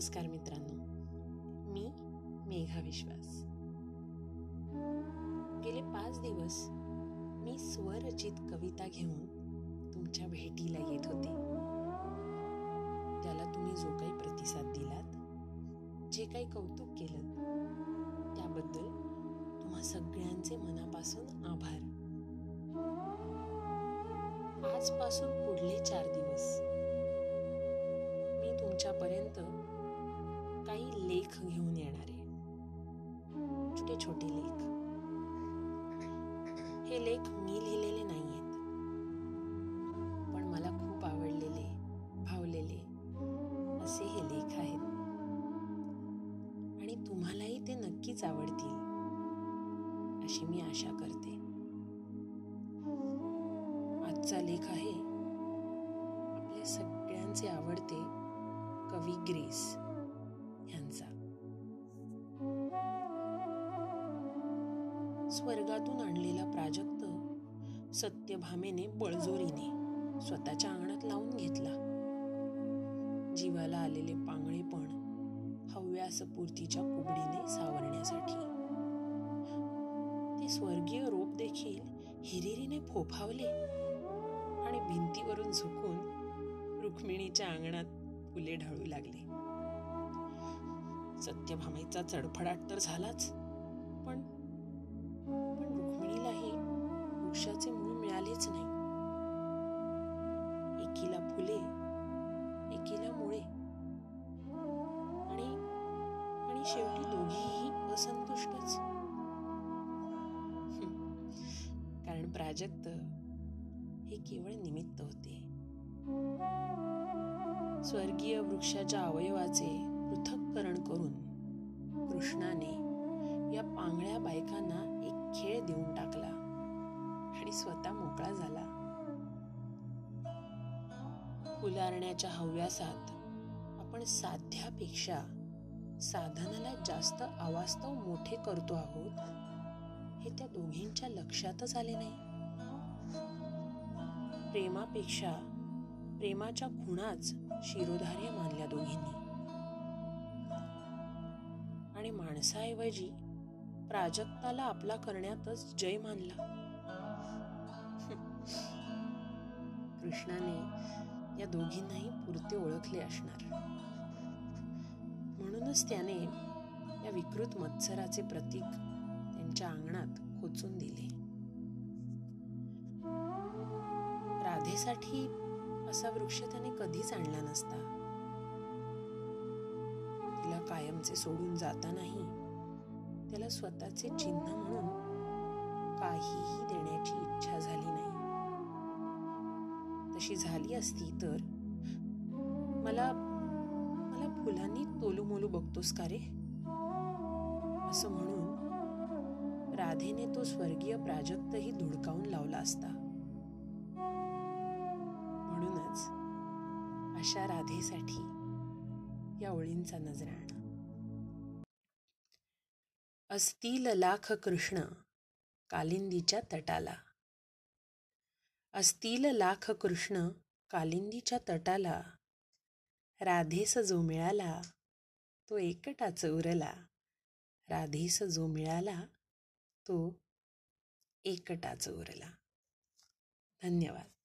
नमस्कार मित्रांनो. मी मेघा विश्वास. गेले पाच दिवस मी स्वरचित कविता घेऊन तुमच्या भेटीला येत होते. त्याला तुम्ही जो काही प्रतिसाद दिलात जे काही कौतुक केलं त्याबद्दल तुम्हा सगळ्यांचे मनापासून आभार. आजपासून पुढले चार दिवस मी तुमच्यापर्यंत काही लेख घेऊन येणार. आहे छोटे छोटे लेख. हे लेख मी लिहिलेले नाही आहेत पण मला खूप आवडलेले भावलेले असे हे लेख आहेत. आणि तुम्हालाही ते नक्कीच आवडतील अशी मी आशा करते. आजचा लेख आहे आपल्या सगळ्यांचे आवडते कवी ग्रेस. स्वर्गातून आणलेला प्राजक्त सत्यभामेने बळजोरीने स्वतःच्या अंगणात लावून घेतला. जीवाला आलेले पांगळे पण हव्यासपूर्तीच्या कुबडीने सावरण्यासाठी. ते स्वर्गीय रोप देखील हिरिरीने फोफावले आणि भिंतीवरून झुकून रुक्मिणीच्या अंगणात फुले ढळू लागले. सत्यभामेचा चडफडाट तर झालाच पण वृक्षाचे मूळ मिळालेच नाही एकीला फुले एकीला मुळे आणि आणि शेवटी दोघीही असंतुष्टच कारण प्राजक्त हे केवळ निमित्त होते स्वर्गीय वृक्षाच्या अवयवाचे पृथक्करण करून कृष्णाने या पांगळ्या बायकांना एक खेळ देऊन टाकला आणि स्वतः मोकळा झाला. फुलारण्याच्या हव्यासात आपण साध्यापेक्षा साधनाला जास्त अवास्तव मोठे करतो आहोत हे त्या दोघींच्या लक्षातच आले नाही. प्रेमापेक्षा प्रेमाच्या खुणाच शिरोधार्य मानल्या दोघींनी. आणि माणसाऐवजी प्राजक्ताला आपला करण्यातच जय मानला. कृष्णाने या दोघींनाही पुरते ओळखले असणार. म्हणूनच त्याने या विकृत मत्सराचे प्रतीक त्यांच्या अंगणात खोचून दिले. राधेसाठी असा वृक्ष त्याने कधीच आणला नसता. तिला कायमचे सोडून जातानाही त्याला स्वतःचे चिन्ह म्हणून काहीही देण्याची इच्छा झाली नाही. अशी झाली असती तर? मला मला फुलांनी तोलूमोलू बघतोस का रे? असं म्हणून राधेने तो स्वर्गीय प्राजक्तही धुडकावून लावला असता. म्हणूनच अशा राधेसाठी या ओळींचा नजराणा. असतील लाख कृष्ण कालिंदीच्या तटाला. असतील लाख कृष्ण कालिंदीच्या तटाला. राधेस जो मिळाला तो एकटाच उरला. राधेस जो मिळाला तो एकटाच उरला. धन्यवाद.